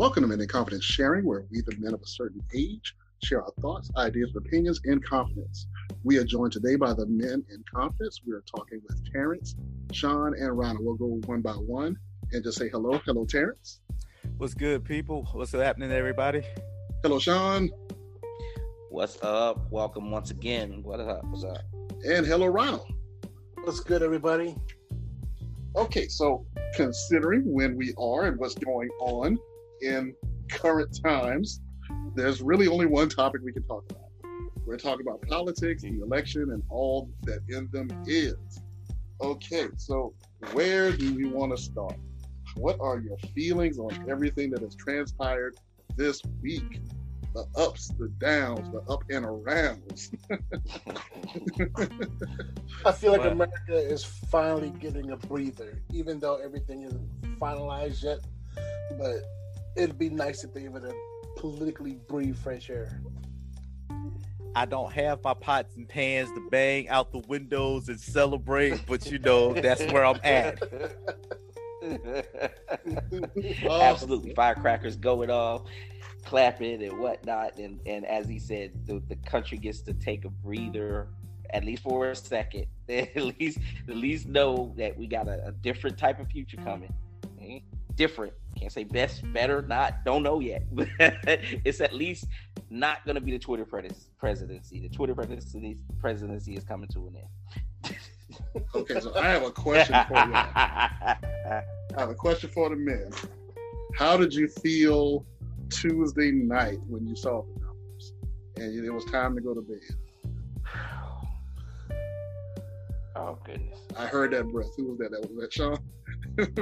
Welcome to Men in Confidence Sharing, where we, the men of a certain age, share our thoughts, ideas, opinions and confidence. We are joined today by the men in confidence. We are talking with Terrence, Sean, and Ronald. We'll go one by one and just say hello. Hello, Terrence. What's good, people? What's happening, everybody? Hello, Sean. What's up? Welcome once again. What up? What's up? And hello, Ronald. What's good, everybody? Okay, so considering when we are and what's going on in current times, there's really only one topic we can talk about. We're talking about politics, the election, and all that in them is. Okay, so where do we want to start? What are your feelings on everything that has transpired this week? The ups, the downs, the up and arounds. I feel like America is finally getting a breather, even though everything isn't finalized yet. But it'd be nice if they would politically breathe fresh air. I don't have my pots and pans to bang out the windows and celebrate, but you know that's where I'm at. Absolutely, firecrackers going off, clapping and whatnot, and and as he said, the, the country gets to take a breather at least for a second. at least at least know that we got a, a different type of future coming. Okay? Different can't say best, better, not, don't know yet. it's at least not going to be the Twitter presidency. The Twitter presidency, presidency is coming to an end. okay, so I have a question for you. I have a question for the men. How did you feel Tuesday night when you saw the numbers and it was time to go to bed? Oh goodness! I heard that breath. Who was that? That was that Sean.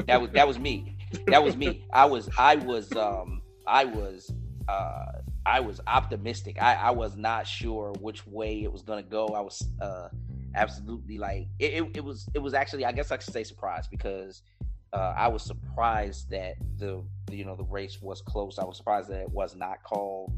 That was that was me that was me. I was I was um I was uh I was optimistic. I, I was not sure which way it was gonna go. I was uh absolutely like it, it, it was it was actually I guess I should say surprised because uh, I was surprised that the you know the race was close. I was surprised that it was not called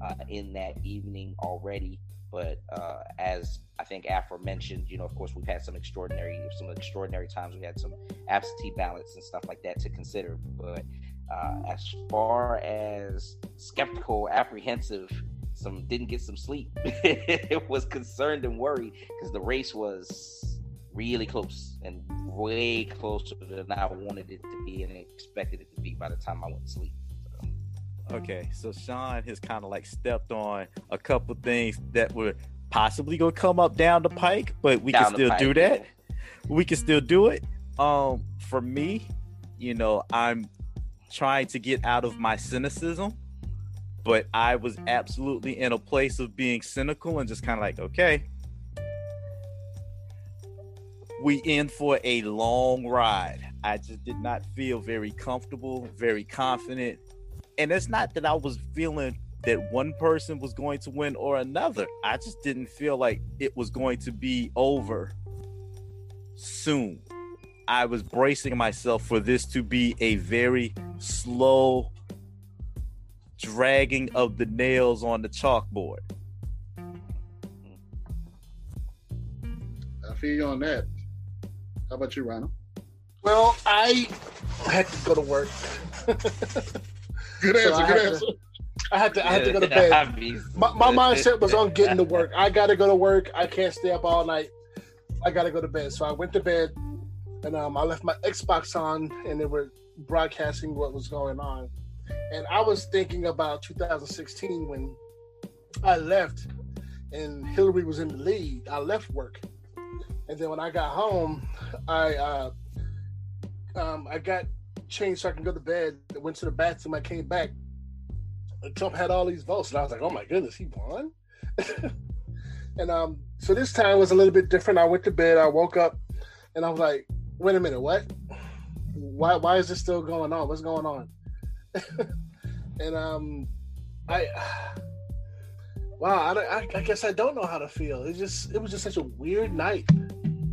uh, in that evening already. But uh, as I think Afra mentioned, you know, of course, we've had some extraordinary, some extraordinary times. We had some absentee ballots and stuff like that to consider. But uh, as far as skeptical, apprehensive, some didn't get some sleep. it was concerned and worried because the race was really close and way closer than I wanted it to be and expected it to be by the time I went to sleep. Okay, so Sean has kind of like stepped on a couple things that were possibly gonna come up down the pike, but we down can still do that. We can still do it. Um, for me, you know, I'm trying to get out of my cynicism, but I was absolutely in a place of being cynical and just kind of like, okay, we in for a long ride. I just did not feel very comfortable, very confident and it's not that I was feeling that one person was going to win or another. I just didn't feel like it was going to be over soon. I was bracing myself for this to be a very slow dragging of the nails on the chalkboard. I feel you on that. How about you, Ronald? Well, I had to go to work. Good answer. So good answer. To, I had to. I had to go to bed. My, my mindset was on getting to work. I got to go to work. I can't stay up all night. I got to go to bed. So I went to bed, and um, I left my Xbox on, and they were broadcasting what was going on. And I was thinking about 2016 when I left, and Hillary was in the lead. I left work, and then when I got home, I uh, um, I got changed so I can go to bed. I went to the bathroom. I came back. Trump had all these votes, and I was like, "Oh my goodness, he won!" and um, so this time was a little bit different. I went to bed. I woke up, and I was like, "Wait a minute, what? Why? Why is this still going on? What's going on?" and um, I. Wow, I, I, guess I don't know how to feel. It just it was just such a weird night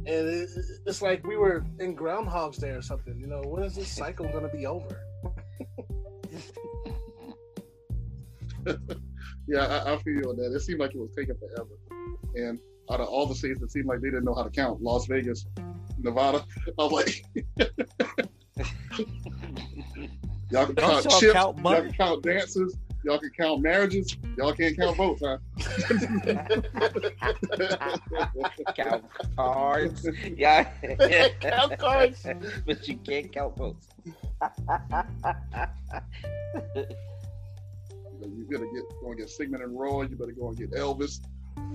and it, it's like we were in Groundhog's Day or something. You know, when is this cycle going to be over? yeah, I, I, feel you on that. It seemed like it was taking forever, and out of all the states, it seemed like they didn't know how to count. Las Vegas, Nevada. I was like, Y'all can Don't count chips. Count y'all can count dances. Y'all can count marriages. Y'all can't count votes, huh? count cards. Yeah. count cards. but you can't count votes. you better get go and get Sigmund and Roy. You better go and get Elvis.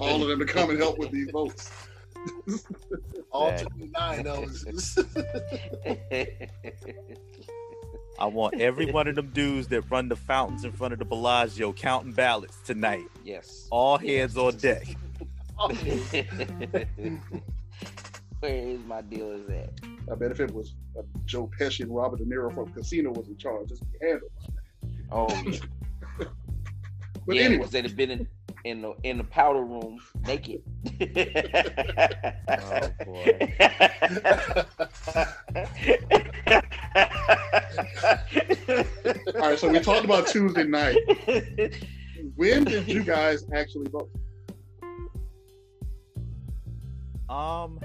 All of them to come and help with these votes. All 29 Elvises. I want every one of them dudes that run the fountains in front of the Bellagio counting ballots tonight. Yes. All hands on deck. Where is my deal is at? I bet if it was uh, Joe Pesci and Robert De Niro from Casino was in charge, just be handled. Oh, yeah. but yeah, anyway, they'd have been in in the in the powder room naked. oh boy. All right, so we talked about Tuesday night. When did you guys actually vote? Um,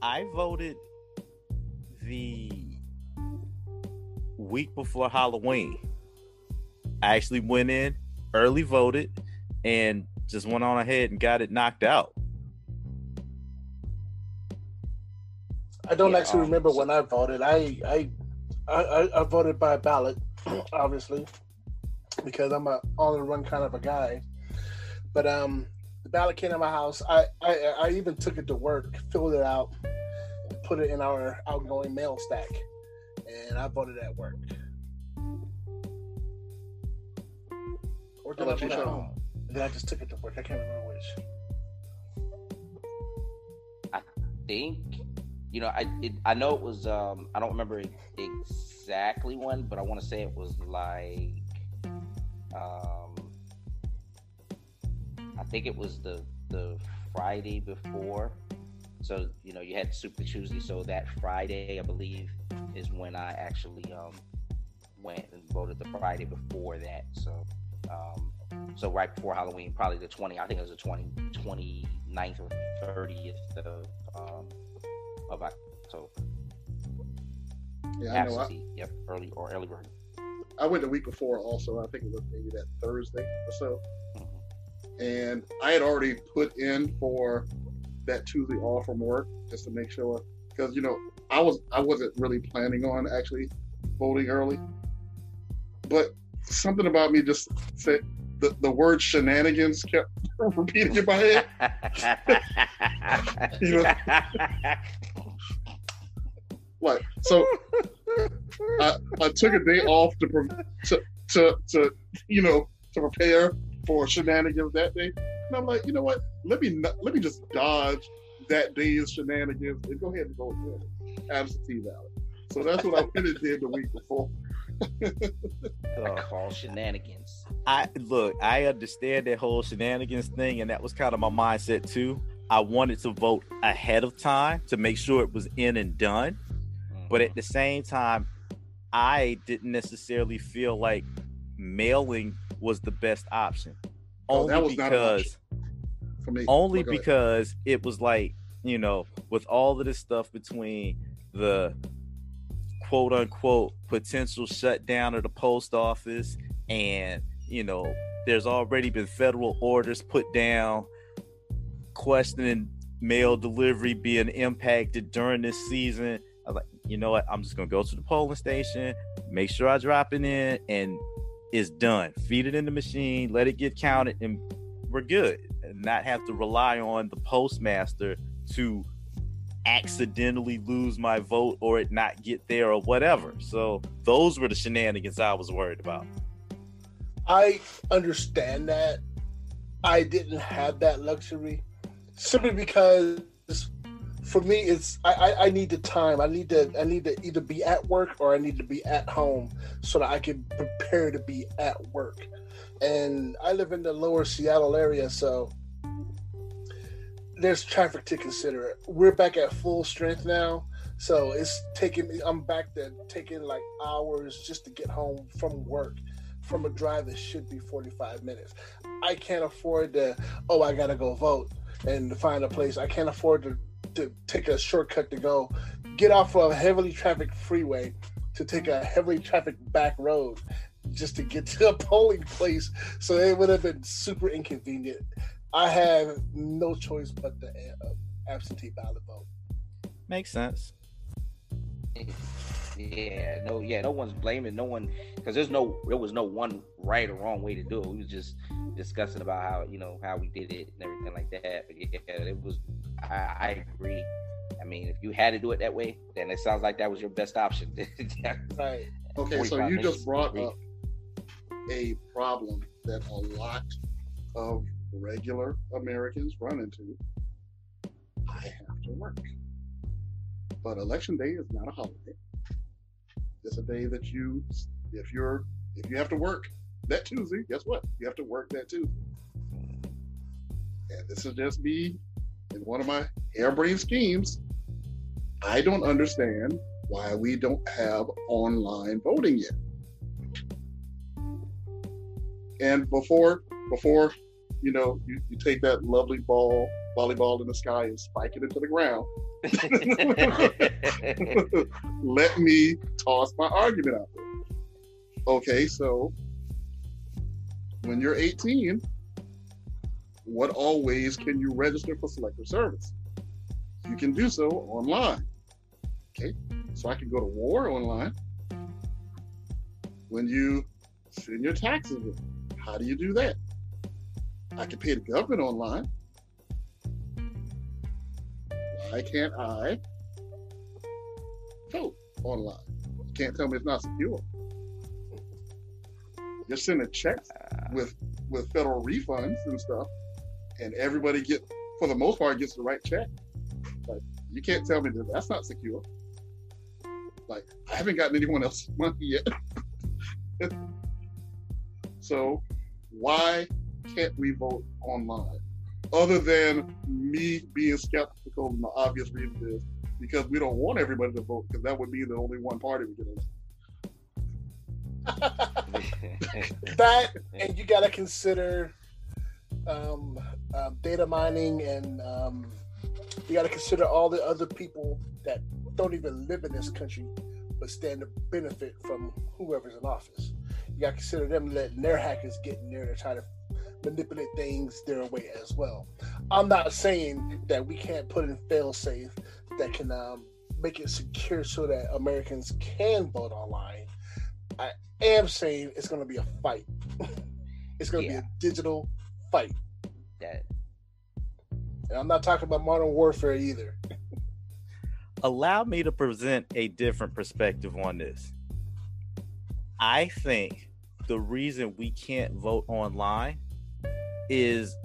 I voted the week before Halloween. I actually went in early voted and just went on ahead and got it knocked out. I don't yeah, actually um, remember so, when I voted. I, I I I voted by ballot, obviously, because I'm a on the run kind of a guy. But um, the ballot came to my house. I, I I even took it to work, filled it out, put it in our outgoing mail stack, and I voted at work. Or did I put it at home? then I just took it to work. I can't remember which. I think, you know, I it, I know it was. Um, I don't remember exactly when, but I want to say it was like. Um, I think it was the the Friday before. So you know, you had Super Tuesday. So that Friday, I believe, is when I actually um went and voted the Friday before that. So um, so right before Halloween, probably the 20, I think it was the 20, 29th or 30th of, um, of October. Yeah, I know. I, yep, early or early bird. I went the week before also. I think it was maybe that Thursday or so. Mm-hmm. And I had already put in for that Tuesday off from work just to make sure because you know I was I wasn't really planning on actually voting early, but something about me just said the, the word shenanigans kept repeating in my head. you know? Like so, I, I took a day off to, to to to you know to prepare for shenanigans that day, and I'm like, you know what? Let me not, let me just dodge that day's shenanigans and go ahead and go with absentee ballot. So that's what I went and did the week before call shenanigans. I look, I understand that whole shenanigans thing, and that was kind of my mindset too. I wanted to vote ahead of time to make sure it was in and done. Mm-hmm. But at the same time, I didn't necessarily feel like mailing was the best option. Oh, only because for me. Only because it was like, you know, with all of this stuff between the quote unquote potential shutdown of the post office. And you know there's already been federal orders put down questioning mail delivery being impacted during this season. I like you know what? I'm just gonna go to the polling station make sure i drop it in and it's done. Feed it in the machine let it get counted and we're good. And not have to rely on the postmaster to accidentally lose my vote or it not get there or whatever. So those were the shenanigans I was worried about. I understand that. I didn't have that luxury simply because for me it's I, I, I need the time. I need to I need to either be at work or I need to be at home so that I can prepare to be at work. And I live in the lower Seattle area, so there's traffic to consider. We're back at full strength now, so it's taking me. I'm back to taking like hours just to get home from work, from a drive that should be 45 minutes. I can't afford to. Oh, I gotta go vote and find a place. I can't afford to to take a shortcut to go get off of a heavily trafficked freeway, to take a heavily trafficked back road just to get to a polling place. So it would have been super inconvenient. I have no choice but the uh, absentee ballot vote. Makes sense. Yeah, no, yeah, no one's blaming no one because there's no, there was no one right or wrong way to do it. We was just discussing about how you know how we did it and everything like that. But yeah, it was. I, I agree. I mean, if you had to do it that way, then it sounds like that was your best option. right. Okay, so you just brought up a problem that a lot of regular Americans run into. I have to work. But election day is not a holiday. It's a day that you, if you're, if you have to work that Tuesday, guess what? You have to work that Tuesday. And this is just me in one of my harebrained schemes. I don't understand why we don't have online voting yet. And before, before, you know, you, you take that lovely ball, volleyball in the sky and spike it into the ground. Let me toss my argument out there. Okay, so when you're 18, what all ways can you register for selective service? You can do so online. Okay, so I can go to war online. When you send your taxes in, how do you do that? I mm-hmm. can pay the government online. Why can't I vote online? You can't tell me it's not secure. You're sending checks uh. with with federal refunds and stuff, and everybody get for the most part gets the right check. Like you can't tell me that that's not secure. Like I haven't gotten anyone else's money yet. so why can't we vote online? Other than me being skeptical, and the obvious reason is because we don't want everybody to vote, because that would be the only one party we get elected. that and you got to consider um, uh, data mining and um, you got to consider all the other people that don't even live in this country but stand to benefit from whoever's in office. You got to consider them letting their hackers get in there to try to manipulate things their way as well. I'm not saying that we can't put in fail safe that can um, make it secure so that Americans can vote online. I am saying it's going to be a fight. it's going to yeah. be a digital fight. That. And I'm not talking about modern warfare either. Allow me to present a different perspective on this. I think the reason we can't vote online is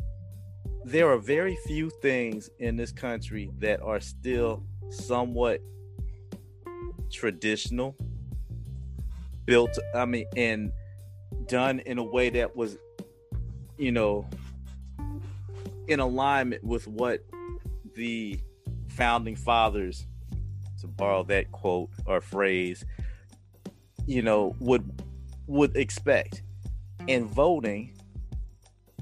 there are very few things in this country that are still somewhat traditional built i mean and done in a way that was you know in alignment with what the founding fathers to borrow that quote or phrase you know would would expect. In voting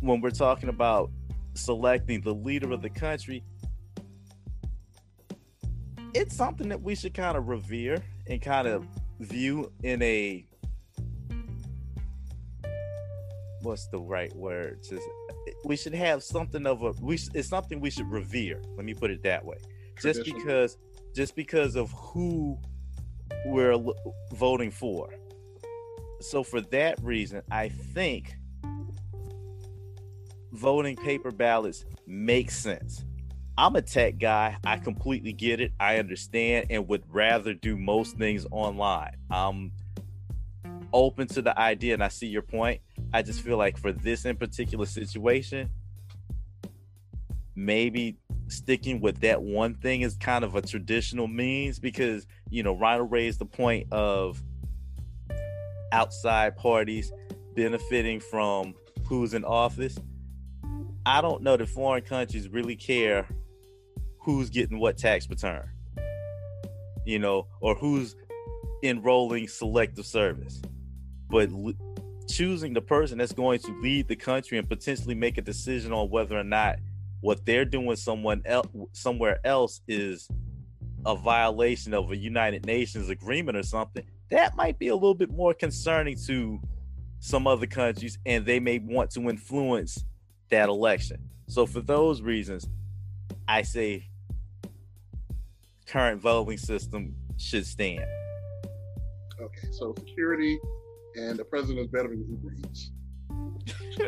when we're talking about selecting the leader of the country, it's something that we should kind of revere and kind of view in a what's the right word? Just we should have something of a we it's something we should revere. Let me put it that way. Just because just because of who we're voting for. So for that reason, I think voting paper ballots makes sense. I'm a tech guy. I completely get it. I understand and would rather do most things online. I'm open to the idea and I see your point. I just feel like for this in particular situation, maybe sticking with that one thing is kind of a traditional means because, you know, Ronald raised the point of outside parties benefiting from who's in office. I don't know that foreign countries really care who's getting what tax return, you know, or who's enrolling selective service. But l- choosing the person that's going to lead the country and potentially make a decision on whether or not what they're doing someone somewhere else is a violation of a United Nations agreement or something, that might be a little bit more concerning to some other countries, and they may want to influence that election. So for those reasons, I say current voting system should stand. Okay, so security and the president is better than Uber Eats.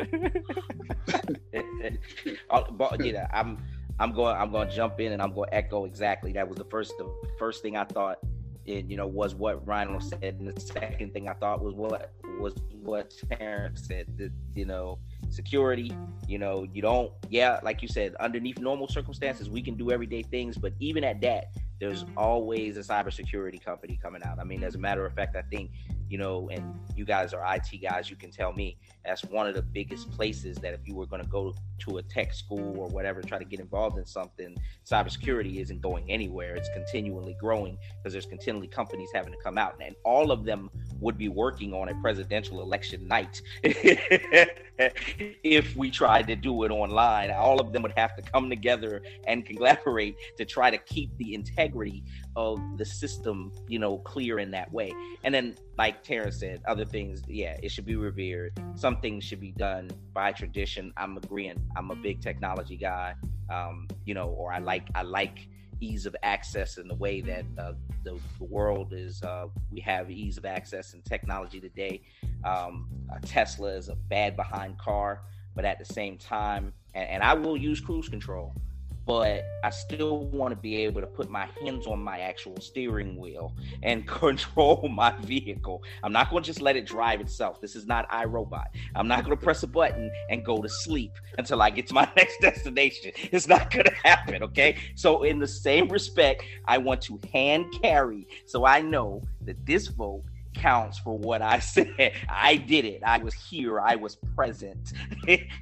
Oh, but yeah, I'm I'm going I'm going to jump in and I'm going to echo exactly. That was the first the first thing I thought. And you know was what Ryan said, and the second thing I thought was what was what Terrence said. That you know security. You know you don't yeah like you said underneath normal circumstances we can do everyday things, but even at that there's always a cybersecurity company coming out. I mean, as a matter of fact, I think you know, and you guys are IT guys, you can tell me that's one of the biggest places that if you were going to go to a tech school or whatever, try to get involved in something, cybersecurity isn't going anywhere. It's continually growing because there's continually companies having to come out, and all of them would be working on a presidential election night if we tried to do it online. All of them would have to come together and collaborate to try to keep the integrity of the system, you know, clear in that way. And then, like Terrence said, other things, yeah, it should be revered. Some things should be done by tradition. I'm agreeing. I'm a big technology guy, um, you know, or I like I like ease of access in the way that uh, the, the, world is. Uh, we have ease of access and technology today. Um, Tesla is a bad behind car, but at the same time, and, and I will use cruise control but I still want to be able to put my hands on my actual steering wheel and control my vehicle. I'm not going to just let it drive itself. This is not iRobot. I'm not going to press a button and go to sleep until I get to my next destination. It's not going to happen, okay? So, in the same respect, I want to hand carry so I know that this vote counts for what I said. I did it. I was here. I was present.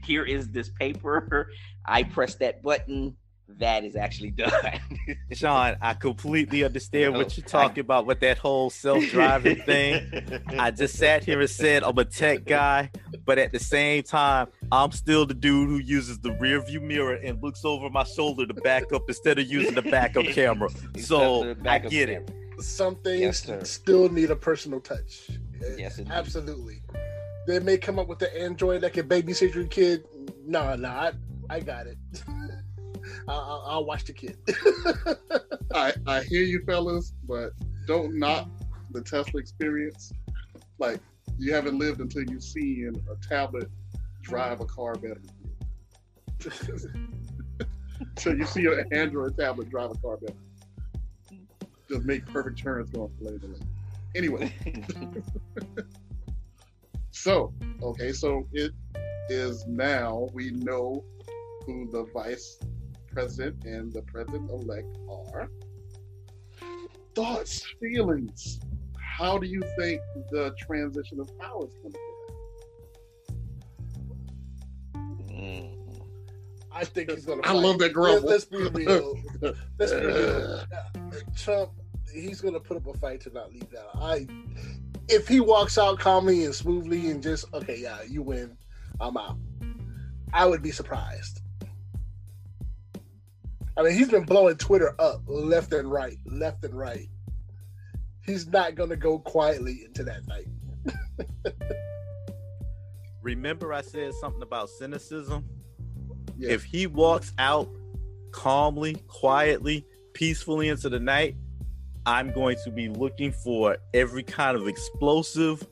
here is this paper. I pressed that button that is actually done. Sean, I completely understand what you're talking I, about with that whole self-driving thing. I just sat here and said I'm a tech guy, but at the same time, I'm still the dude who uses the rear view mirror and looks over my shoulder to back up instead of using the backup camera. So I get it. Some things yes, still need a personal touch. Yes, indeed. absolutely. They may come up with the Android that can babysit your kid. No, no, I, I got it. I'll, I'll watch the kid. I I hear you, fellas, but don't knock the Tesla experience. Like you haven't lived until you've seen a tablet drive a car better so you see an Android tablet drive a car better. Just make perfect turns going from lane to lane. Anyway. so, okay, so it is now we know who the vice president and the president elect are. Thoughts, feelings. How do you think the transition of power is going to be? Mm. I think he's going to. I love that grumble. Let's, let's be real. let's be real. Uh, Trump, he's going to put up a fight to not leave that. I, if he walks out calmly and smoothly and just okay, yeah, you win, I'm out. I would be surprised. I mean, he's been blowing Twitter up left and right, left and right. He's not going to go quietly into that night. Remember, I said something about cynicism? If he walks out calmly, quietly, peacefully into the night, I'm going to be looking for every kind of explosive.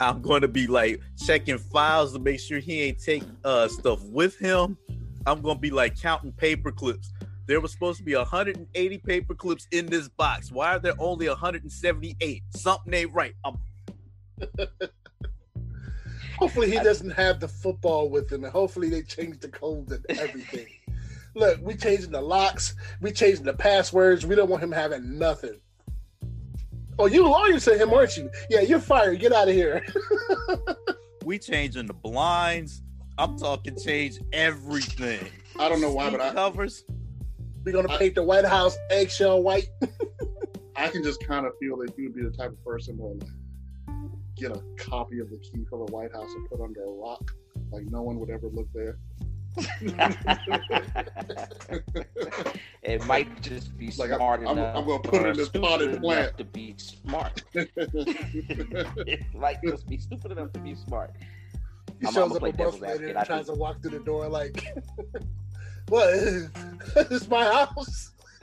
I'm going to be like checking files to make sure he ain't take uh, stuff with him. I'm going to be like counting paper clips. There was supposed to be 180 paper clips in this box. Why are there only 178? Something ain't right. I'm... hopefully he doesn't have the football with him, and hopefully they change the code and everything. Look, we changing the locks, we changing the passwords. We don't want him having nothing. Oh, you lawyer to him, aren't you? Yeah, you're fired. Get out of here. we changing the blinds. I'm talking change everything. I don't know why, but I covers. We're gonna paint the White House eggshell white. I can just kind of feel that he would be the type of person who would like get a copy of the key for the White House and put under a rock, like no one would ever look there. it might just be like smart I'm, enough. I'm, I'm gonna put it in this potted plant to be smart. it might just be stupid enough to be smart. He I'm, shows I'm up a month later and tries to walk through the door like, "What? this is my house."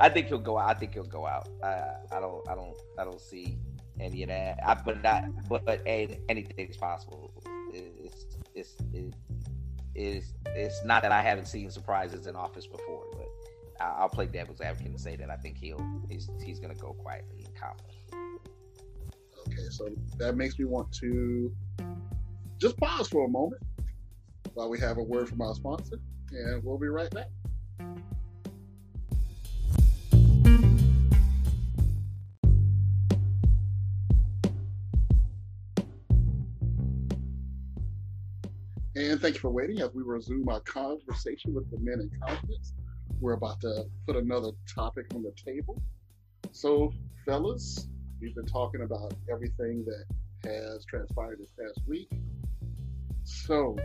I think he'll go out. I think he'll go out. I, I don't. I don't. I don't see any of that. I, but not. But, but anything is possible. It's it's it, it's it's not that I haven't seen surprises in office before, but I'll play devil's advocate and say that I think he'll he's he's going to go quietly and calmly. Okay, so that makes me want to just pause for a moment while we have a word from our sponsor, and we'll be right back. And thank you for waiting as we resume our conversation with the men in confidence. We're about to put another topic on the table. So, fellas, we've been talking about everything that has transpired this past week. So,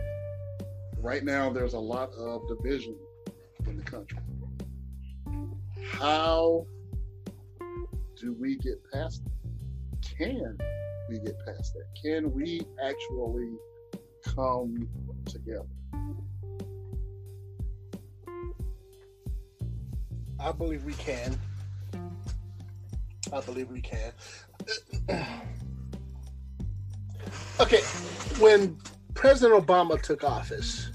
right now, there's a lot of division in the country. How do we get past that? Can we get past that? Can we actually come together. I believe we can. I believe we can. okay, when President Obama took office,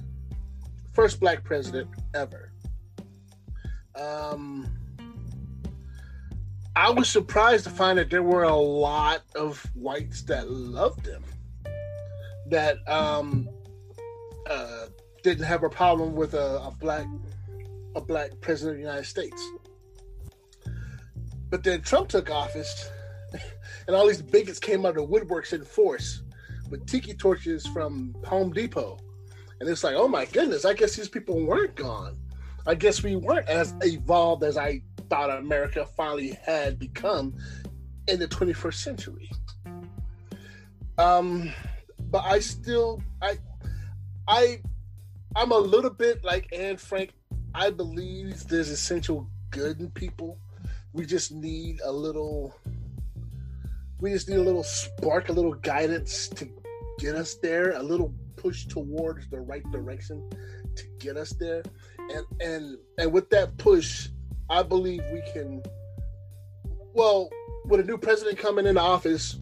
first black president ever, um, I was surprised to find that there were a lot of whites that loved him that um, uh, didn't have a problem with a, a black a black president of the United States. But then Trump took office, and all these bigots came out of the woodworks in force with tiki torches from Home Depot. And it's like, oh my goodness, I guess these people weren't gone. I guess we weren't as evolved as I thought America finally had become in the 21st century. Um, but I still I I I'm a little bit like Anne Frank. I believe there's essential good in people. We just need a little we just need a little spark, a little guidance to get us there, a little push towards the right direction to get us there. And and and with that push, I believe we can well, with a new president coming into office,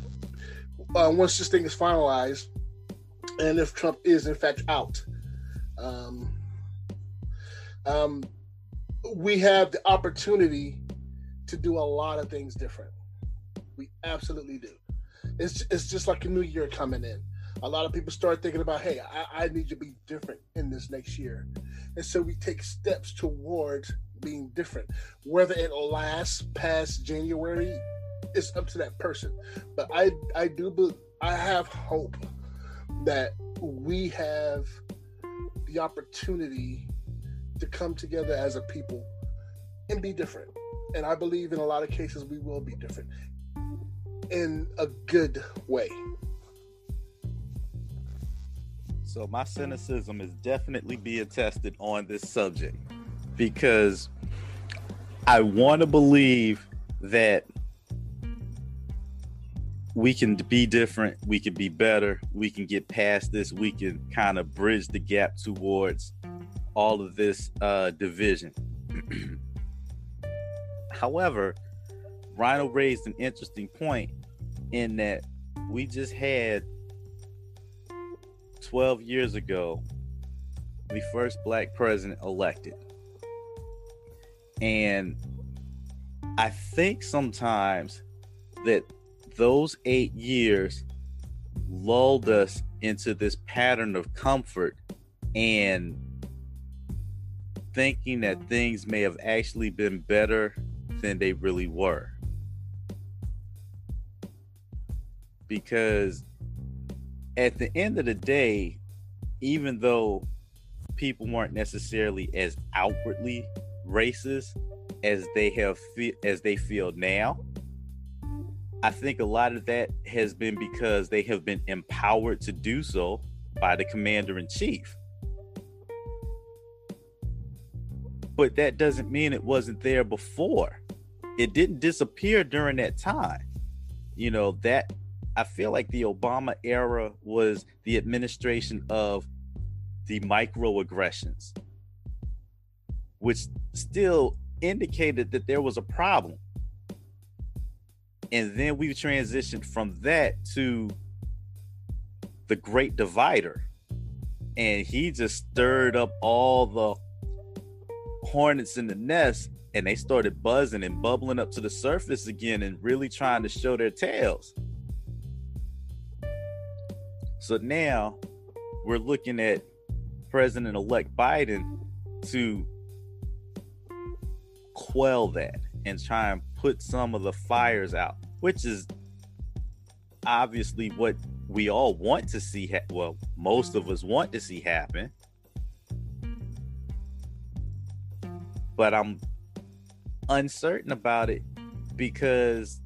uh, once this thing is finalized, and if Trump is in fact out. Um, um, we have the opportunity to do a lot of things different. We absolutely do. It's it's just like a new year coming in. A lot of people start thinking about, hey, I, I need to be different in this next year, and so we take steps towards being different. Whether it lasts past January, it's up to that person. But I I do I have hope that we have the opportunity to come together as a people and be different. And I believe in a lot of cases we will be different in a good way. So my cynicism is definitely being tested on this subject because I want to believe that we can be different we can be better we can get past this we can kind of bridge the gap towards all of this uh, division however rhino raised an interesting point in that we just had 12 years ago the first black president elected and i think sometimes that those eight years lulled us into this pattern of comfort and thinking that things may have actually been better than they really were. Because at the end of the day, even though people weren't necessarily as outwardly racist as they have fe- as they feel now, I think a lot of that has been because they have been empowered to do so by the commander in chief. But that doesn't mean it wasn't there before. It didn't disappear during that time. You know, that I feel like the Obama era was the administration of the microaggressions, which still indicated that there was a problem. And then we transitioned from that to the great divider. And he just stirred up all the hornets in the nest and they started buzzing and bubbling up to the surface again and really trying to show their tails. So now we're looking at President elect Biden to quell that and try and put some of the fires out, which is obviously what we all want to see. Ha- well, most of us want to see happen. But I'm uncertain about it because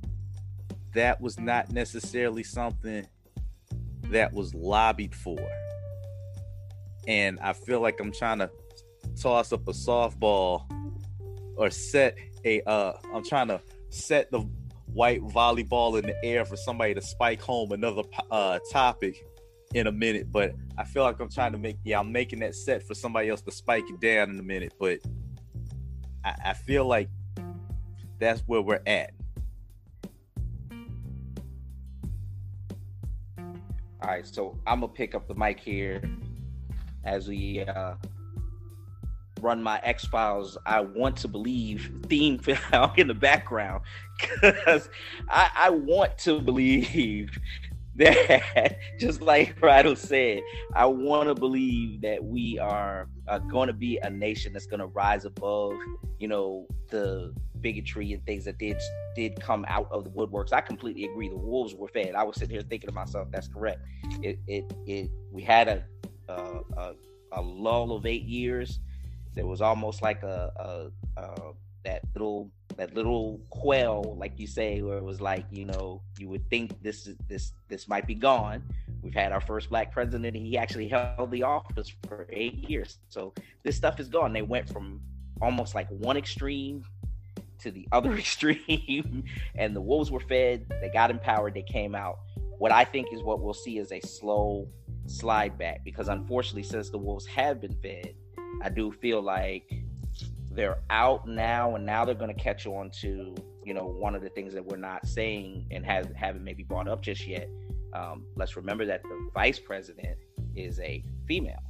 that was not necessarily something that was lobbied for. And I feel like I'm trying to toss up a softball or set a uh I'm trying to set the white volleyball in the air for somebody to spike home another uh topic in a minute, but I feel like I'm trying to make yeah, I'm making that set for somebody else to spike it down in a minute, but I, I feel like that's where we're at. All right, so I'm gonna pick up the mic here as we uh, run my X Files. I want to believe theme in the background because I, I want to believe that just like Rado said, I want to believe that we are uh, going to be a nation that's going to rise above, you know, the bigotry and things that did did come out of the woodworks. I completely agree. The wolves were fed. I was sitting here thinking to myself, that's correct. It it it we had a a, a, a lull of eight years. There was almost like a, a, a that little that little quell, like you say, where it was like, you know, you would think this is this this might be gone. We've had our first black president, he actually held the office for eight years. So this stuff is gone. They went from almost like one extreme to the other extreme, and the wolves were fed. They got empowered. They came out. What I think is what we'll see is a slow slide back because unfortunately, since the wolves have been fed, I do feel like they're out now and now they're going to catch on to you know one of the things that we're not saying and has haven't maybe brought up just yet. Um, let's remember that the vice president is a female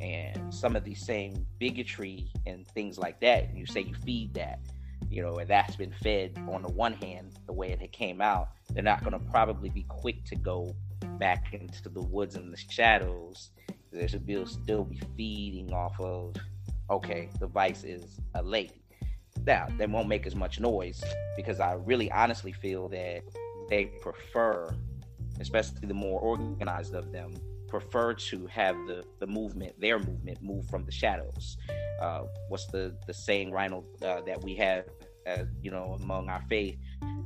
and some of these same bigotry and things like that you say you feed that you know and that's been fed on the one hand the way it came out they're not going to probably be quick to go back into the woods and the shadows. They should still be feeding off of okay, the vice is a lady. Now, they won't make as much noise because I really honestly feel that they prefer, especially the more organized of them, prefer to have the, the movement, their movement, move from the shadows. Uh, what's the, the saying, Rhino, uh, that we have, uh, you know, among our faith?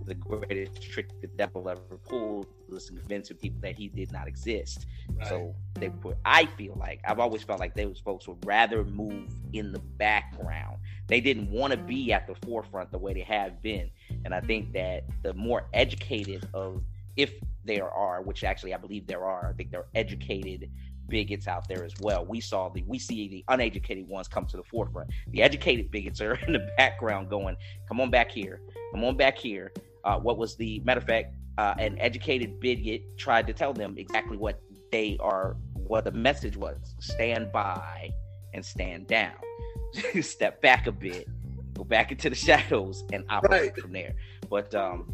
the greatest trick the devil ever pulled was convincing people that he did not exist. Right. So they put. I feel like I've always felt like those folks would rather move in the background. They didn't want to be at the forefront the way they have been. And I think that the more educated of, if there are, which actually I believe there are, I think they're educated bigots out there as well. We saw the we see the uneducated ones come to the forefront. The educated bigots are in the background going, "Come on back here, come on back here." uh, what was the matter of fact, uh, an educated bigot tried to tell them exactly what they are, what the message was stand by and stand down. Step back a bit, go back into the shadows and operate right. from there. But um,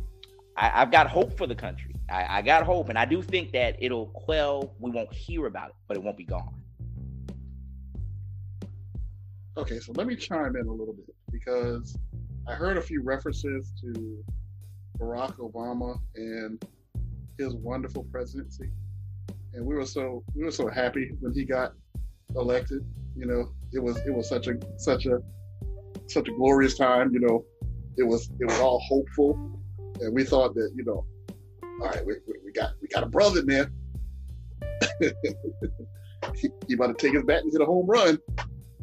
I, have got hope for the country. I, I got hope, and I do think that it'll quell. We won't hear about it, but it won't be gone. Okay, so let me chime in a little bit because I heard a few references to Barack Obama and his wonderful presidency. And we were so we were so happy when he got elected. You know, it was it was such a such a such a glorious time. You know, it was it was all hopeful, and we thought that you know, all right, we, we got we got a brother man. he, he about to take his bat and hit a home run.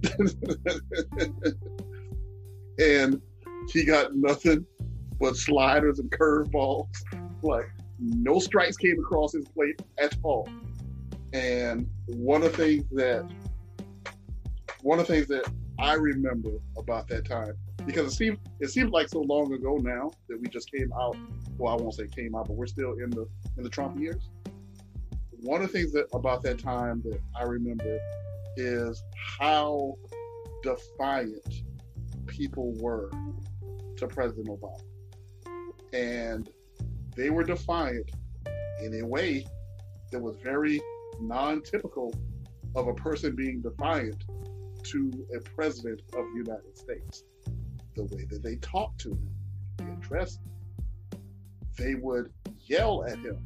and he got nothing but sliders and curveballs. Like no strikes came across his plate at all. And one of the things that one of the things that I remember about that time, because it seems it seems like so long ago now that we just came out. Well, I won't say came out, but we're still in the in the Trump years. One of the things that about that time that I remember is how defiant people were to President Obama. And they were defiant in a way that was very non typical of a person being defiant to a president of the United States. The way that they talked to him, they addressed him. They would yell at him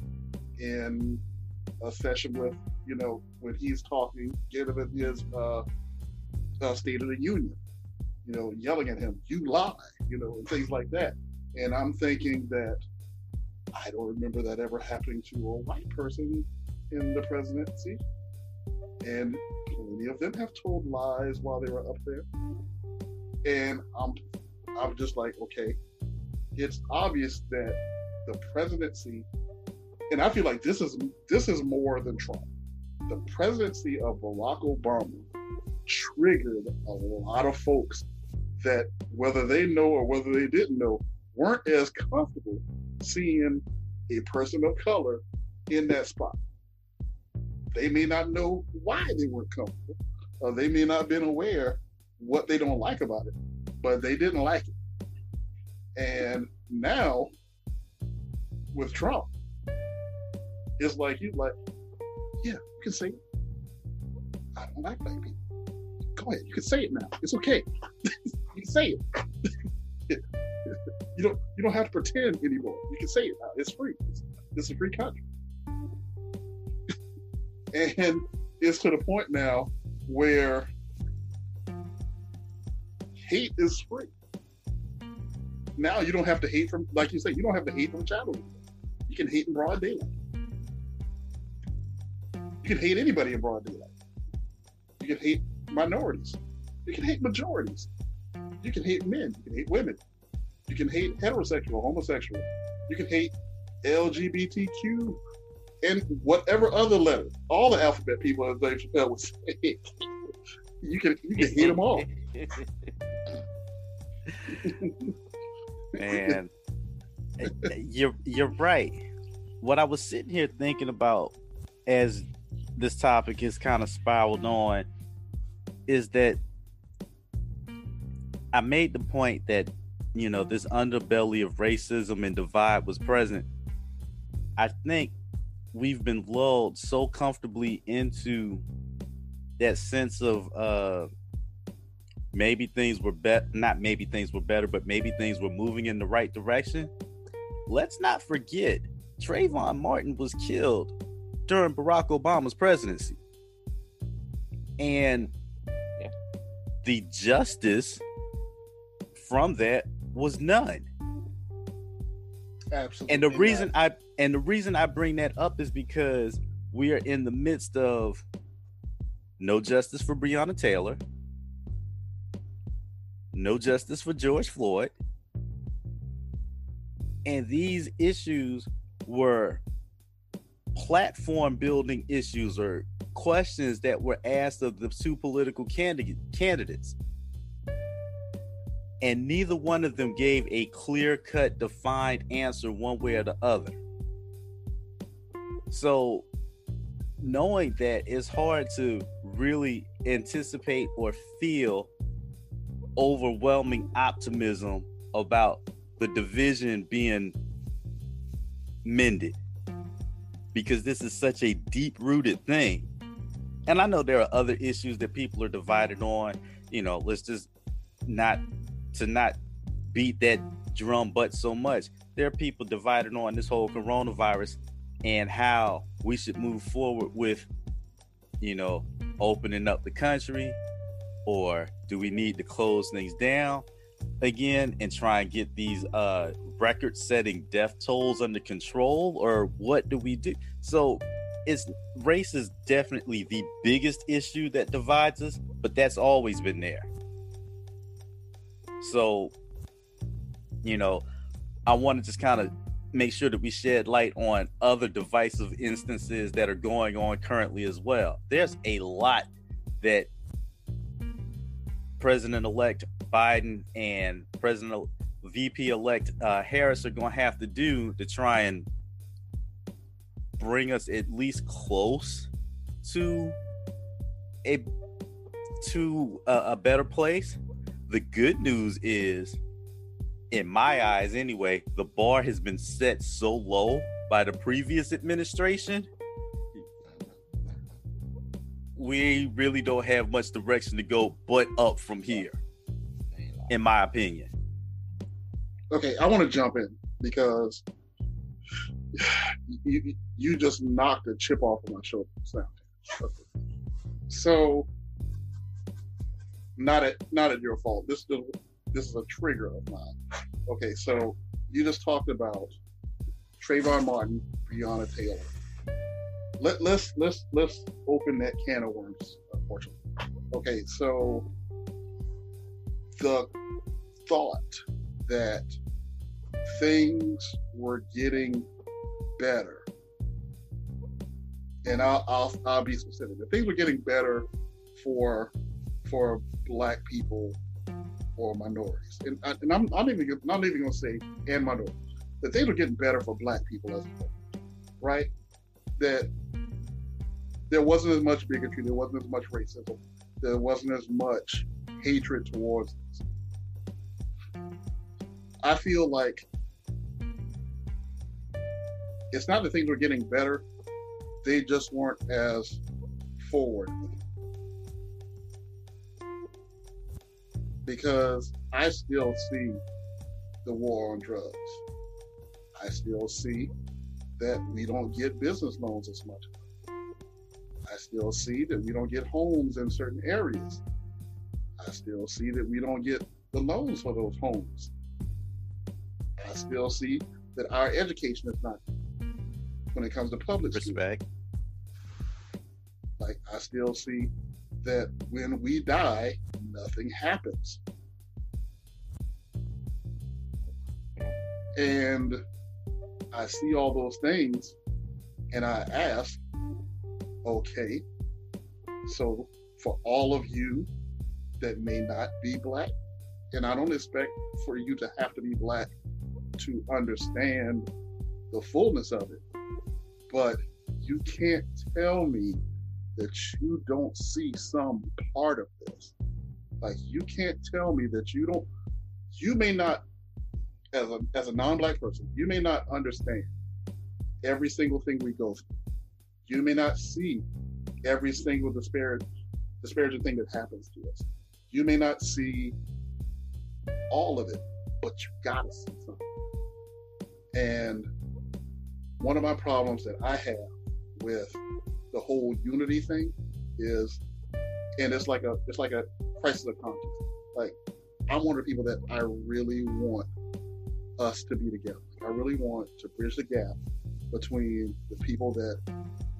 in a session with, you know, when he's talking, giving his uh, uh, State of the Union, you know, yelling at him, you lie, you know, and things like that. And I'm thinking that I don't remember that ever happening to a white person in the presidency. And plenty of them have told lies while they were up there. And I'm I'm just like, okay, it's obvious that the presidency and I feel like this is this is more than Trump. The presidency of Barack Obama triggered a lot of folks that whether they know or whether they didn't know weren't as comfortable seeing a person of color in that spot. They may not know why they weren't comfortable, or they may not have been aware what they don't like about it, but they didn't like it. And now with Trump, it's like you like, yeah, you can say, I don't like black people. Go ahead, you can say it now. It's okay. you can say it. you don't you don't have to pretend anymore. You can say it now. It's free. It's, it's a free country. and it's to the point now where hate is free. Now you don't have to hate from, like you say, you don't have to hate from childhood. You can hate in broad daylight. You can hate anybody in broad daylight. You can hate minorities. You can hate majorities. You can hate men. You can hate women. You can hate heterosexual, homosexual. You can hate LGBTQ and whatever other letter, all the alphabet people, as Dave Chappelle would say. you can you can hate them all. Man, you're you're right. What I was sitting here thinking about as this topic is kind of spiraled on is that I made the point that you know this underbelly of racism and divide was present. I think we've been lulled so comfortably into that sense of uh maybe things were better not maybe things were better but maybe things were moving in the right direction. Let's not forget Trayvon Martin was killed during Barack Obama's presidency. And the justice from that was none Absolutely. And the reason I and the reason I bring that up is because we are in the midst of no justice for Breonna Taylor, no justice for George Floyd. And these issues were platform building issues or questions that were asked of the two political candidate, candidates and neither one of them gave a clear cut, defined answer one way or the other. So, knowing that it's hard to really anticipate or feel overwhelming optimism about the division being mended because this is such a deep rooted thing. And I know there are other issues that people are divided on. You know, let's just not to not beat that drum but so much. There are people divided on this whole coronavirus and how we should move forward with, you know, opening up the country, or do we need to close things down again and try and get these uh record setting death tolls under control, or what do we do? So it's race is definitely the biggest issue that divides us, but that's always been there. So, you know, I want to just kind of make sure that we shed light on other divisive instances that are going on currently as well. There's a lot that President elect Biden and President VP elect uh, Harris are going to have to do to try and bring us at least close to a to a, a better place. The good news is, in my eyes anyway, the bar has been set so low by the previous administration. We really don't have much direction to go but up from here, in my opinion. Okay, I want to jump in because you you just knocked a chip off of my shoulder. So, not at not at your fault. This is this is a trigger of mine. Okay, so you just talked about Trayvon Martin, Breonna Taylor. Let, let's let's let's open that can of worms. Unfortunately, okay. So the thought that things were getting better. And I'll, I'll, I'll be specific. The things were getting better for for black people or minorities. And, I, and I'm not even not even to say and minorities. That things were getting better for black people as well, right? That there wasn't as much bigotry, there wasn't as much racism, there wasn't as much hatred towards us. I feel like it's not that things were getting better, they just weren't as forward. Because I still see the war on drugs. I still see that we don't get business loans as much. I still see that we don't get homes in certain areas. I still see that we don't get the loans for those homes. I still see that our education is not when it comes to public respect. Like I still see that when we die, nothing happens. And I see all those things and I ask, okay, so for all of you that may not be black, and I don't expect for you to have to be black to understand the fullness of it. But you can't tell me that you don't see some part of this. Like you can't tell me that you don't you may not as a as a non-black person, you may not understand every single thing we go through. You may not see every single disparage disparaging thing that happens to us. You may not see all of it, but you gotta see something. And one of my problems that I have with the whole unity thing is, and it's like a it's like a crisis of conscience. Like I'm one of the people that I really want us to be together. I really want to bridge the gap between the people that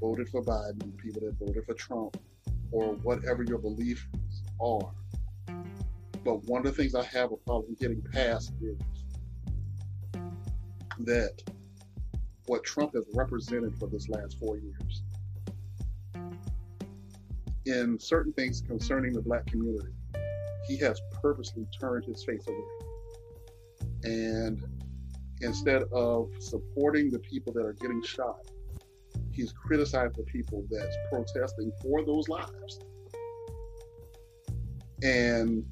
voted for Biden, the people that voted for Trump, or whatever your beliefs are. But one of the things I have a problem getting past is that what Trump has represented for this last four years. In certain things concerning the black community, he has purposely turned his face away. And instead of supporting the people that are getting shot, he's criticized the people that's protesting for those lives. And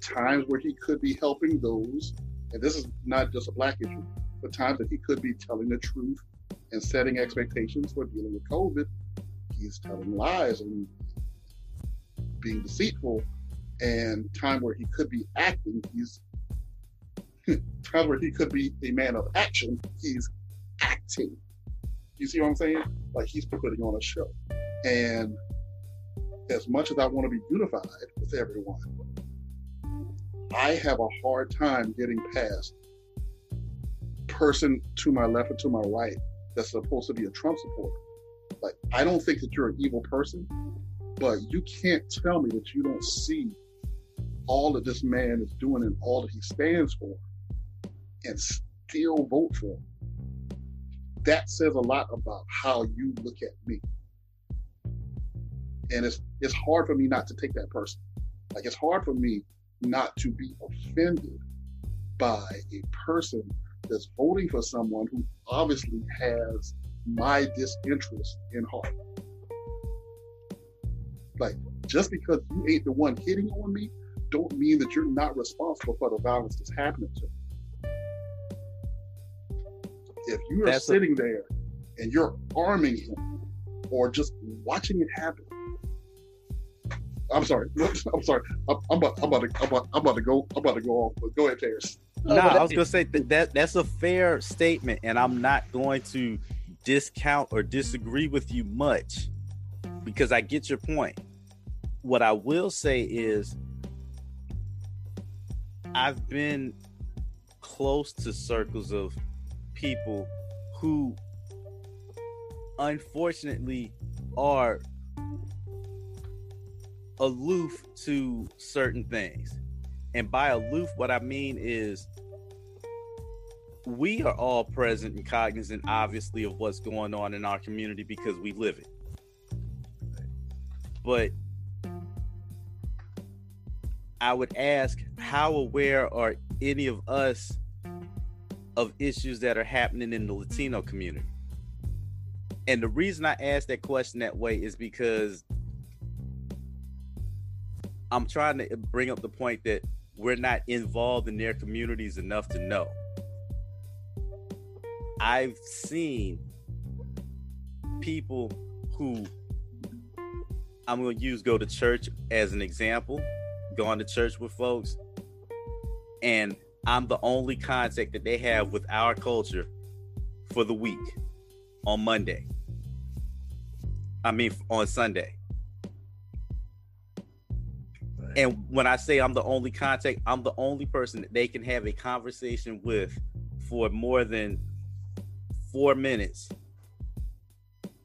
times where he could be helping those and this is not just a black issue, but times that he could be telling the truth and setting expectations for dealing with COVID. He's telling lies and being deceitful, and time where he could be acting, he's time where he could be a man of action, he's acting. You see what I'm saying? Like he's putting on a show. And as much as I want to be unified with everyone, I have a hard time getting past person to my left or to my right that's supposed to be a Trump supporter. Like, I don't think that you're an evil person, but you can't tell me that you don't see all that this man is doing and all that he stands for and still vote for him. That says a lot about how you look at me. And it's it's hard for me not to take that person. Like it's hard for me not to be offended by a person that's voting for someone who obviously has my disinterest in heart. Like, just because you ain't the one hitting on me, don't mean that you're not responsible for the violence that's happening to me. If you are that's sitting a- there and you're arming him or just watching it happen, I'm sorry. I'm sorry. I'm, I'm, about, I'm, about to, I'm, about, I'm about to go. I'm about to go off. But go ahead, Paris. No, nah, I was gonna say that, that that's a fair statement, and I'm not going to discount or disagree with you much because I get your point. What I will say is, I've been close to circles of people who, unfortunately, are aloof to certain things. And by aloof, what I mean is we are all present and cognizant, obviously, of what's going on in our community because we live it. But I would ask, how aware are any of us of issues that are happening in the Latino community? And the reason I ask that question that way is because I'm trying to bring up the point that we're not involved in their communities enough to know. I've seen people who I'm going to use go to church as an example, going to church with folks, and I'm the only contact that they have with our culture for the week on Monday. I mean, on Sunday. And when I say I'm the only contact, I'm the only person that they can have a conversation with for more than four minutes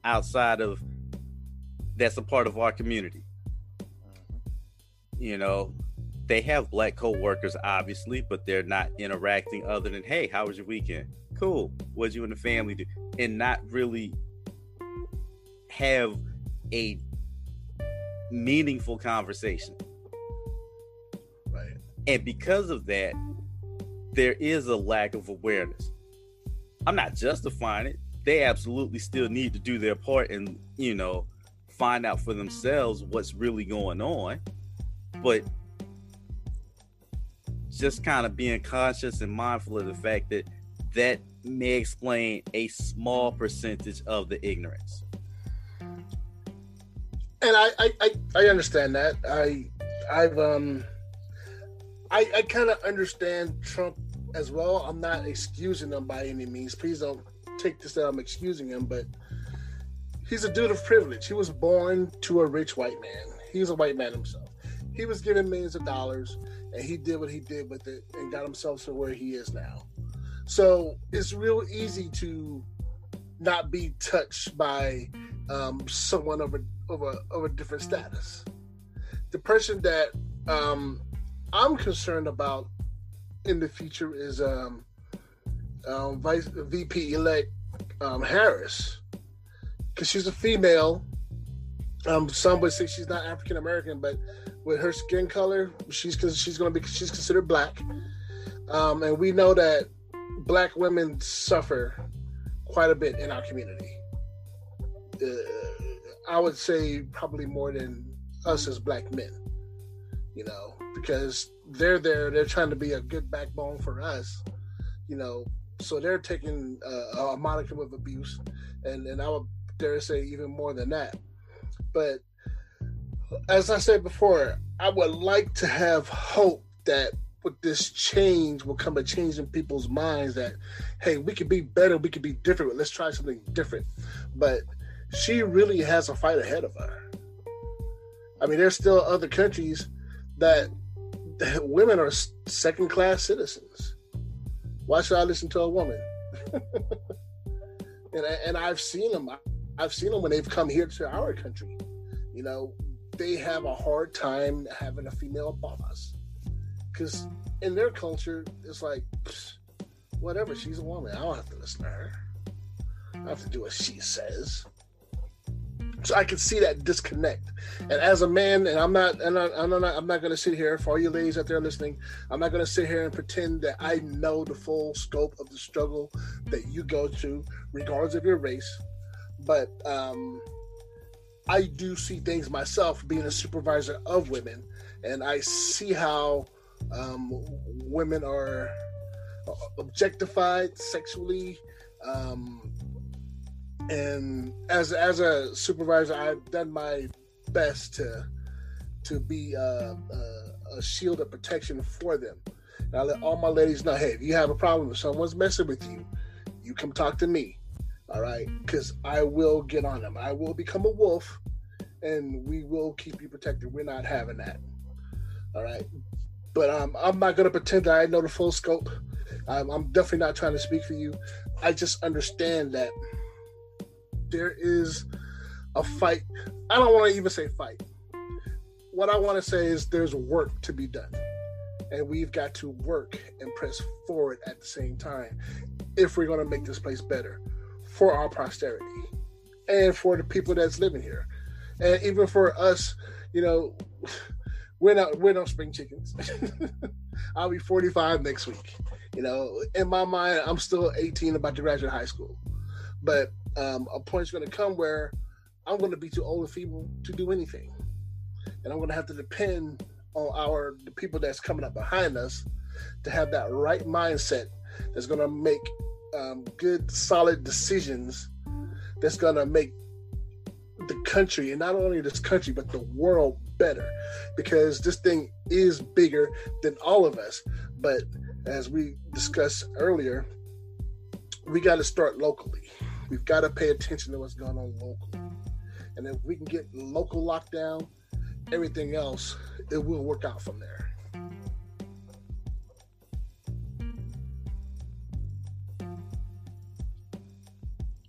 outside of that's a part of our community. You know, they have black co-workers obviously, but they're not interacting other than, hey, how was your weekend? Cool. What'd you and the family do? And not really have a meaningful conversation. Right. And because of that, there is a lack of awareness. I'm not justifying it. They absolutely still need to do their part and, you know, find out for themselves what's really going on. But just kind of being conscious and mindful of the fact that that may explain a small percentage of the ignorance. And I, I, I, I understand that. I, I've, um, I, I kind of understand Trump as well. I'm not excusing him by any means. Please don't take this that I'm excusing him, but he's a dude of privilege. He was born to a rich white man. He's a white man himself. He was given millions of dollars and he did what he did with it and got himself to where he is now. So it's real easy to not be touched by um, someone of a, of a of a different status. The person that um, I'm concerned about in the future is um, um Vice VP elect um, Harris because she's a female. Um, some would say she's not African American, but with her skin color, she's she's going to be she's considered black, um, and we know that black women suffer quite a bit in our community. Uh, I would say probably more than us as black men. You know, because they're there. They're trying to be a good backbone for us, you know. So they're taking uh, a modicum of abuse, and and I would dare say even more than that. But as I said before, I would like to have hope that with this change will come a change in people's minds that hey, we could be better, we could be different. Let's try something different. But she really has a fight ahead of her. I mean, there's still other countries that women are second class citizens. Why should I listen to a woman? and and I've seen them. I've seen them when they've come here to our country. You know, they have a hard time having a female boss because in their culture, it's like whatever. She's a woman. I don't have to listen to her. I have to do what she says. So I can see that disconnect. And as a man, and I'm not, and I, I'm not, I'm not going to sit here for all you ladies out there listening. I'm not going to sit here and pretend that I know the full scope of the struggle that you go through, regardless of your race. But um, I do see things myself, being a supervisor of women, and I see how um, women are objectified sexually. Um, and as as a supervisor, I've done my best to to be uh, a shield of protection for them. And I let all my ladies know, hey, if you have a problem, if someone's messing with you, you come talk to me. All right, because I will get on them. I will become a wolf, and we will keep you protected. We're not having that. All right, but um, I'm not going to pretend that I know the full scope. Um, I'm definitely not trying to speak for you. I just understand that there is a fight. I don't want to even say fight. What I want to say is there's work to be done. And we've got to work and press forward at the same time if we're going to make this place better for our posterity and for the people that's living here. And even for us, you know, we're not we're not spring chickens. I'll be 45 next week. You know, in my mind, I'm still 18, about to graduate high school. But um, a point's going to come where I'm going to be too old and feeble to do anything, and I'm going to have to depend on our the people that's coming up behind us to have that right mindset that's going to make um, good, solid decisions. That's going to make the country, and not only this country, but the world better, because this thing is bigger than all of us. But as we discussed earlier, we got to start locally. We've got to pay attention to what's going on locally. And if we can get local lockdown, everything else, it will work out from there.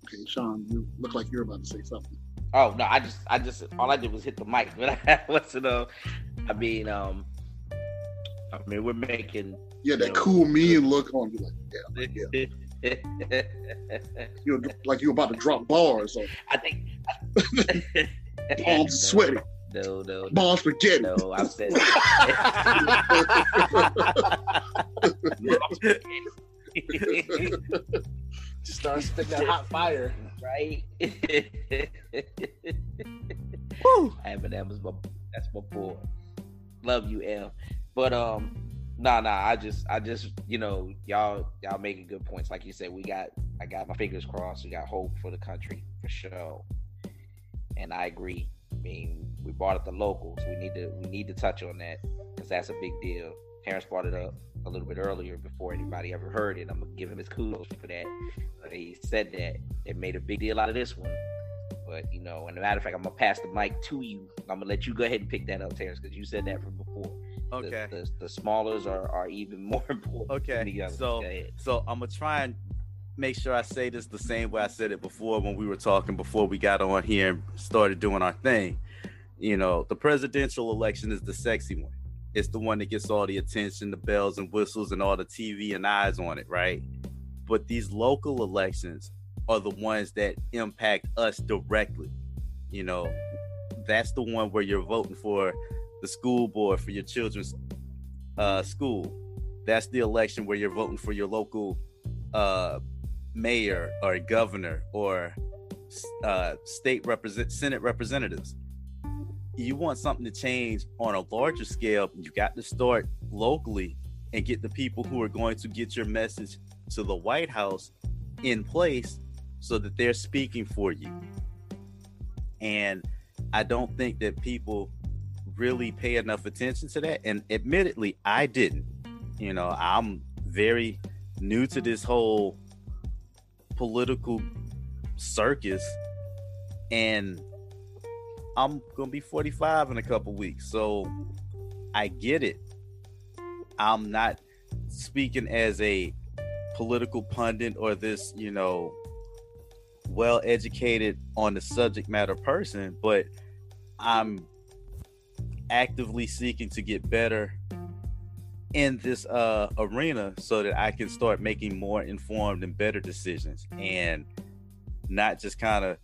Okay, Sean, you look like you're about to say something. Oh no, I just, I just, all I did was hit the mic, but I wasn't. Uh, I mean, um, I mean, we're making. Yeah, that know, cool mean look on you, like yeah, yeah. you're like you're about to drop bars. Or... I think. Palms sweaty. No, no, no. Balls spaghetti. No, I said. Just start spitting that hot fire, right? Woo! Eminem is my that's my boy. Love you, M. But um, nah, nah. I just, I just, you know, y'all, y'all making good points. Like you said, we got, I got my fingers crossed. We got hope for the country for sure. And I agree. I mean, we brought up the locals. We need to, we need to touch on that because that's a big deal. Terrence brought it up a little bit earlier before anybody ever heard it. I'm gonna give him his kudos for that. But he said that it made a big deal out of this one. But you know, and a matter of fact, I'm gonna pass the mic to you. I'm gonna let you go ahead and pick that up, Terrence, because you said that from before. Okay. The, the, the smallers are, are even more important. Okay. So so I'm gonna try and make sure I say this the same way I said it before when we were talking before we got on here and started doing our thing. You know, the presidential election is the sexy one. It's the one that gets all the attention, the bells and whistles, and all the TV and eyes on it, right? But these local elections are the ones that impact us directly. You know, that's the one where you're voting for the school board for your children's uh, school. That's the election where you're voting for your local uh, mayor or governor or uh, state represent senate representatives. You want something to change on a larger scale, you got to start locally and get the people who are going to get your message to the White House in place so that they're speaking for you. And I don't think that people really pay enough attention to that. And admittedly, I didn't. You know, I'm very new to this whole political circus, and I'm gonna be 45 in a couple weeks, so I get it. I'm not speaking as a political pundit or this, you know, well educated on the subject matter person, but I'm actively seeking to get better in this uh, arena so that I can start making more informed and better decisions and not just kind of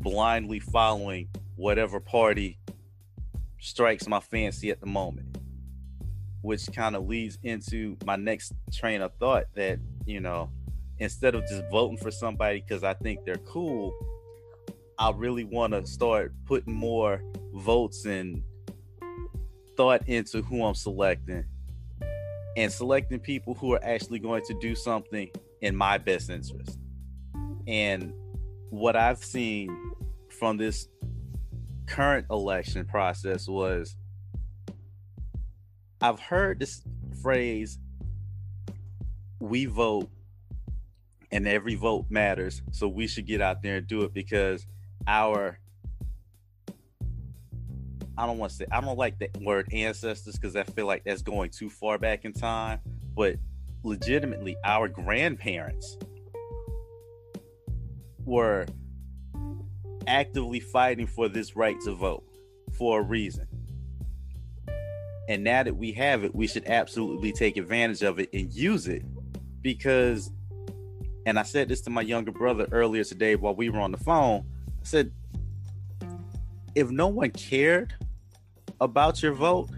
blindly following whatever party strikes my fancy at the moment. Which kind of leads into my next train of thought that, you know, instead of just voting for somebody because I think they're cool, I really want to start putting more votes and thought into who I'm selecting and selecting people who are actually going to do something in my best interest. And what I've seen from this current election process was I've heard this phrase we vote and every vote matters so we should get out there and do it because our I don't want to say I don't like the word ancestors because I feel like that's going too far back in time, but legitimately our grandparents were actively fighting for this right to vote for a reason. And now that we have it, we should absolutely take advantage of it and use it because and I said this to my younger brother earlier today while we were on the phone. I said if no one cared about your vote,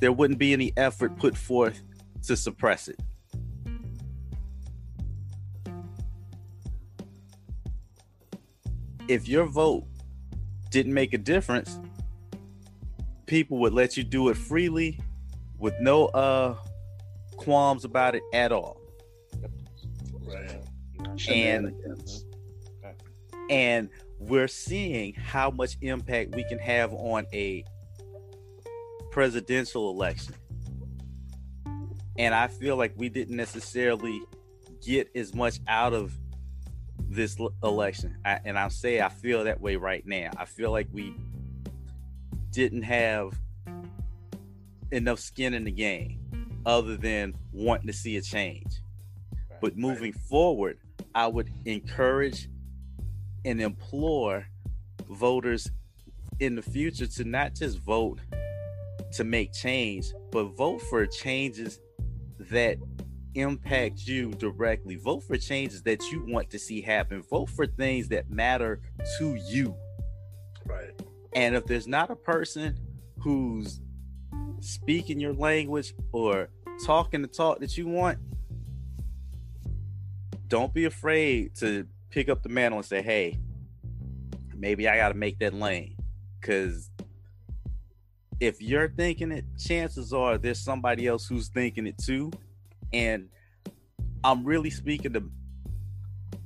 there wouldn't be any effort put forth to suppress it. If your vote didn't make a difference, people would let you do it freely with no uh qualms about it at all. Right. And and we're seeing how much impact we can have on a presidential election. And I feel like we didn't necessarily get as much out of this election. I, and I'll say I feel that way right now. I feel like we didn't have enough skin in the game other than wanting to see a change. But moving forward, I would encourage and implore voters in the future to not just vote to make change, but vote for changes that impact you directly. Vote for changes that you want to see happen. Vote for things that matter to you. Right. And if there's not a person who's speaking your language or talking the talk that you want, don't be afraid to pick up the mantle and say, hey, maybe I got to make that lane. Because if you're thinking it, chances are there's somebody else who's thinking it too. And I'm really speaking to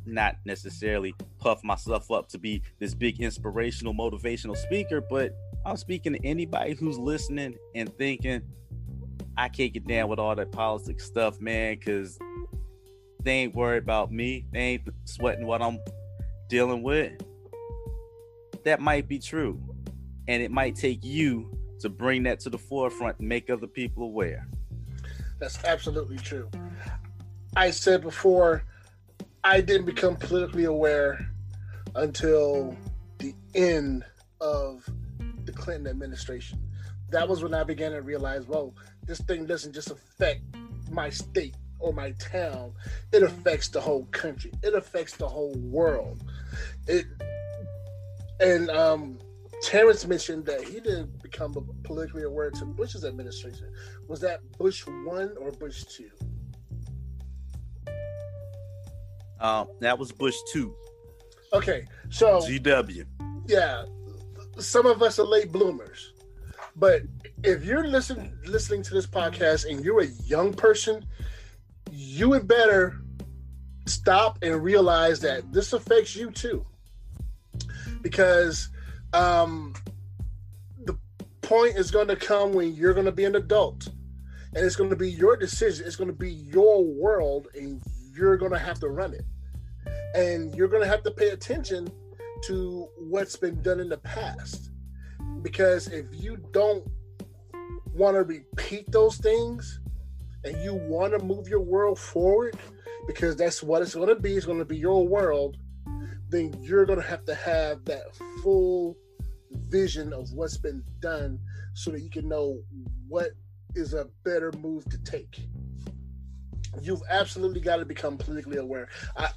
not necessarily puff myself up to be this big inspirational, motivational speaker, but I'm speaking to anybody who's listening and thinking, I can't get down with all that politics stuff, man, because they ain't worried about me. They ain't sweating what I'm dealing with. That might be true. And it might take you to bring that to the forefront and make other people aware. That's absolutely true. I said before, I didn't become politically aware until the end of the Clinton administration. That was when I began to realize, well, this thing doesn't just affect my state or my town, it affects the whole country. It affects the whole world. It and um Terrence mentioned that he didn't become politically aware to Bush's administration. Was that Bush one or Bush two? Um, that was Bush two. Okay, so GW. Yeah, some of us are late bloomers, but if you're listening listening to this podcast and you're a young person, you would better stop and realize that this affects you too. Because um, the point is going to come when you're going to be an adult and it's going to be your decision. It's going to be your world and you're going to have to run it. And you're going to have to pay attention to what's been done in the past. Because if you don't want to repeat those things, you want to move your world forward, because that's what it's going to be. It's going to be your world. Then you're going to have to have that full vision of what's been done so that you can know what is a better move to take. You've absolutely got to become politically aware. I,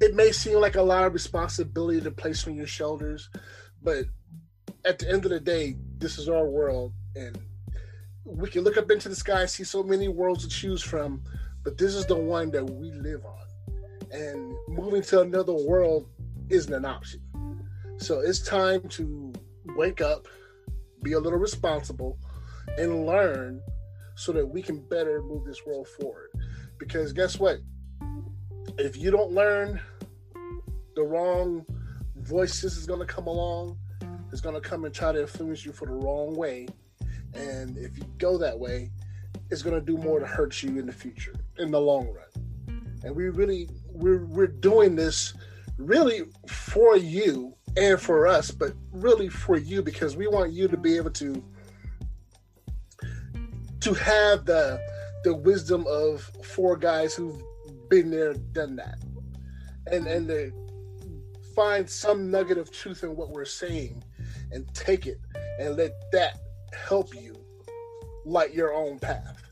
it may seem like a lot of responsibility to place on your shoulders, but at the end of the day, this is our world, and we can look up into the sky and see so many worlds to choose from, but this is the one that we live on. And moving to another world isn't an option. So it's time to wake up, be a little responsible, and learn so that we can better move this world forward. Because guess what? If you don't learn, the wrong voices is going to come along, is going to come and try to influence you for the wrong way. And if you go that way, it's going to do more to hurt you in the future, in the long run. And we really, we're, we're doing this really for you and for us, but really for you because we want you to be able to to have the the wisdom of four guys who've been there, done that, and and to find some nugget of truth in what we're saying, and take it and let that help you light your own path.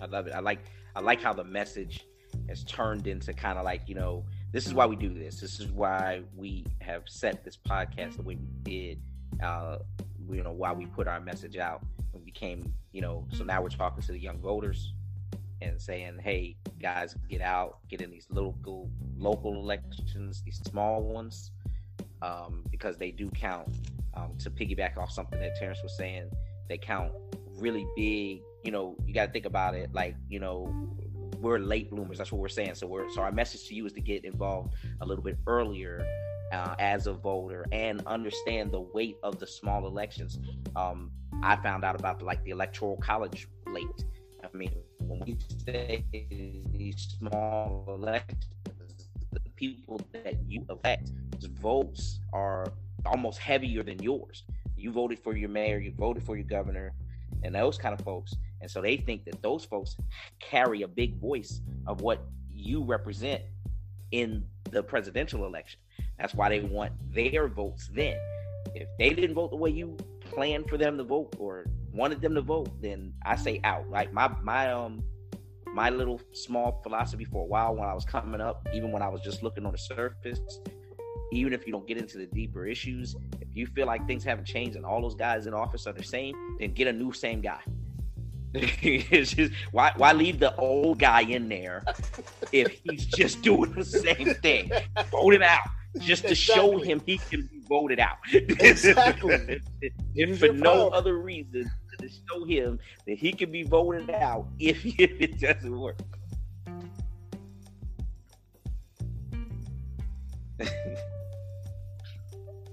I love it. I like I like how the message has turned into kind of like you know this is why we do this. This is why we have set this podcast the way we did. Uh, you know why we put our message out and became you know so now we're talking to the young voters and saying hey guys get out get in these local local elections these small ones um, because they do count um, to piggyback off something that terrence was saying they count really big you know you got to think about it like you know we're late bloomers that's what we're saying so we're so our message to you is to get involved a little bit earlier uh, as a voter and understand the weight of the small elections. Um, I found out about the, like the electoral college late. I mean, when we say these small elections, the people that you elect, votes are almost heavier than yours. You voted for your mayor, you voted for your governor, and those kind of folks. And so they think that those folks carry a big voice of what you represent in the presidential election. That's why they want their votes then. If they didn't vote the way you planned for them to vote or wanted them to vote, then I say out. Like my my um my little small philosophy for a while when I was coming up, even when I was just looking on the surface, even if you don't get into the deeper issues, if you feel like things haven't changed and all those guys in office are the same, then get a new same guy. it's just why why leave the old guy in there if he's just doing the same thing? Vote him out just to exactly. show him he can be voted out. Exactly. if for no power. other reason to show him that he can be voted out if, if it doesn't work.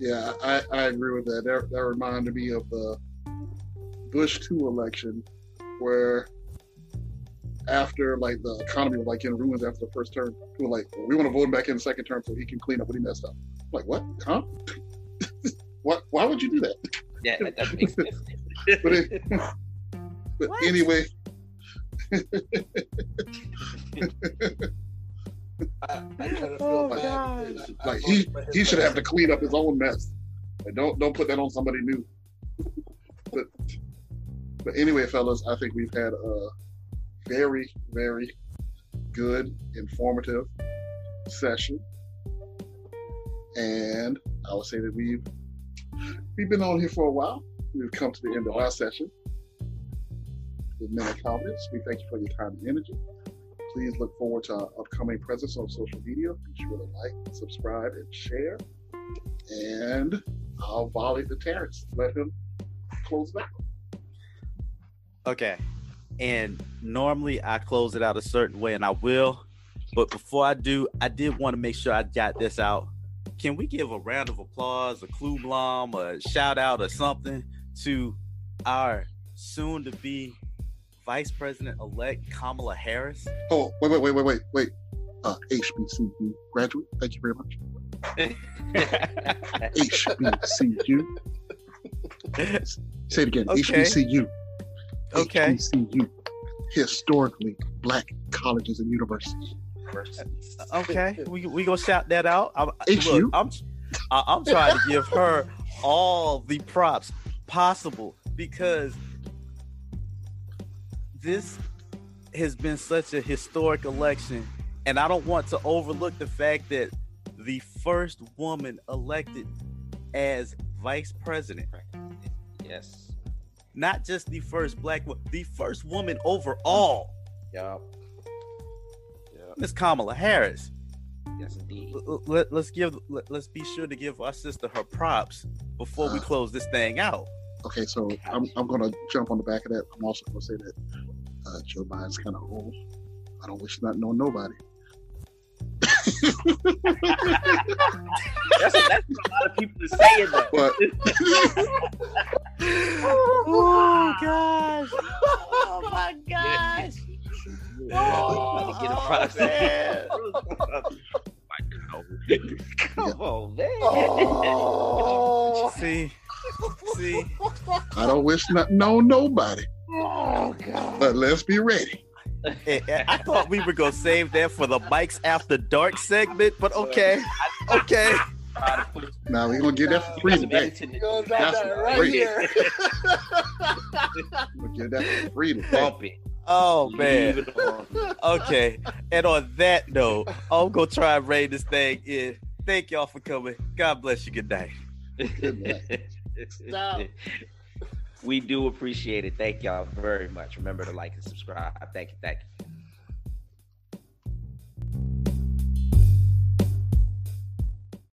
Yeah, I, I agree with that. that. That reminded me of the Bush two election where after like the economy was like in ruins after the first term. People were like, well, we want to vote him back in the second term so he can clean up what he messed up. I'm like, what? Huh? what? Why would you do that? Yeah, that doesn't make sense. but, it, but anyway. I, I oh, God. like he he should have to clean up his own mess. Like, don't don't put that on somebody new. but but anyway, fellas, I think we've had a very, very good, informative session. And I would say that we've we've been on here for a while. We've come to the end of our session. With many comments, we thank you for your time and energy. Please look forward to our upcoming presence on social media. Be sure to like, subscribe, and share. And I'll volley the Terrence. Let him close out. Okay and normally I close it out a certain way, and I will. But before I do, I did want to make sure I got this out. Can we give a round of applause, a clue blom, a shout out, or something to our soon to be Vice President elect Kamala Harris? Oh, wait, wait, wait, wait, wait, wait. Uh, HBCU graduate. Thank you very much. HBCU. Say it again. Okay. HBCU. Okay. HBCU. historically black colleges and universities. Okay, we we gonna shout that out. I'm, look, I'm I'm trying to give her all the props possible because this has been such a historic election, and I don't want to overlook the fact that the first woman elected as vice president. Yes. Not just the first black woman, the first woman overall. Yep. yep. Miss Kamala Harris. Yes, indeed. Let, us give let, us be sure to give our sister her props before uh, we close this thing out. Okay, so I'm, I'm gonna jump on the back of that. I'm also gonna say that uh, Joe Biden's kind of old. I don't wish not know nobody that's, a, that's a lot of people are saying that. But, oh gosh! Oh my gosh! Oh, get a process. Come on, man. Oh. see, see. I don't wish not know nobody. Oh God! But let's be ready. I thought we were gonna save that for the Mike's After Dark segment, but okay, okay. Now we're gonna get that for free today. That's right free. here. we'll get that for free today. Bump it. Oh man. Okay. And on that note, I'm gonna try and rein this thing in. Thank y'all for coming. God bless you. Good night. Good night. Stop. We do appreciate it. Thank y'all very much. Remember to like and subscribe. Thank you. Thank you.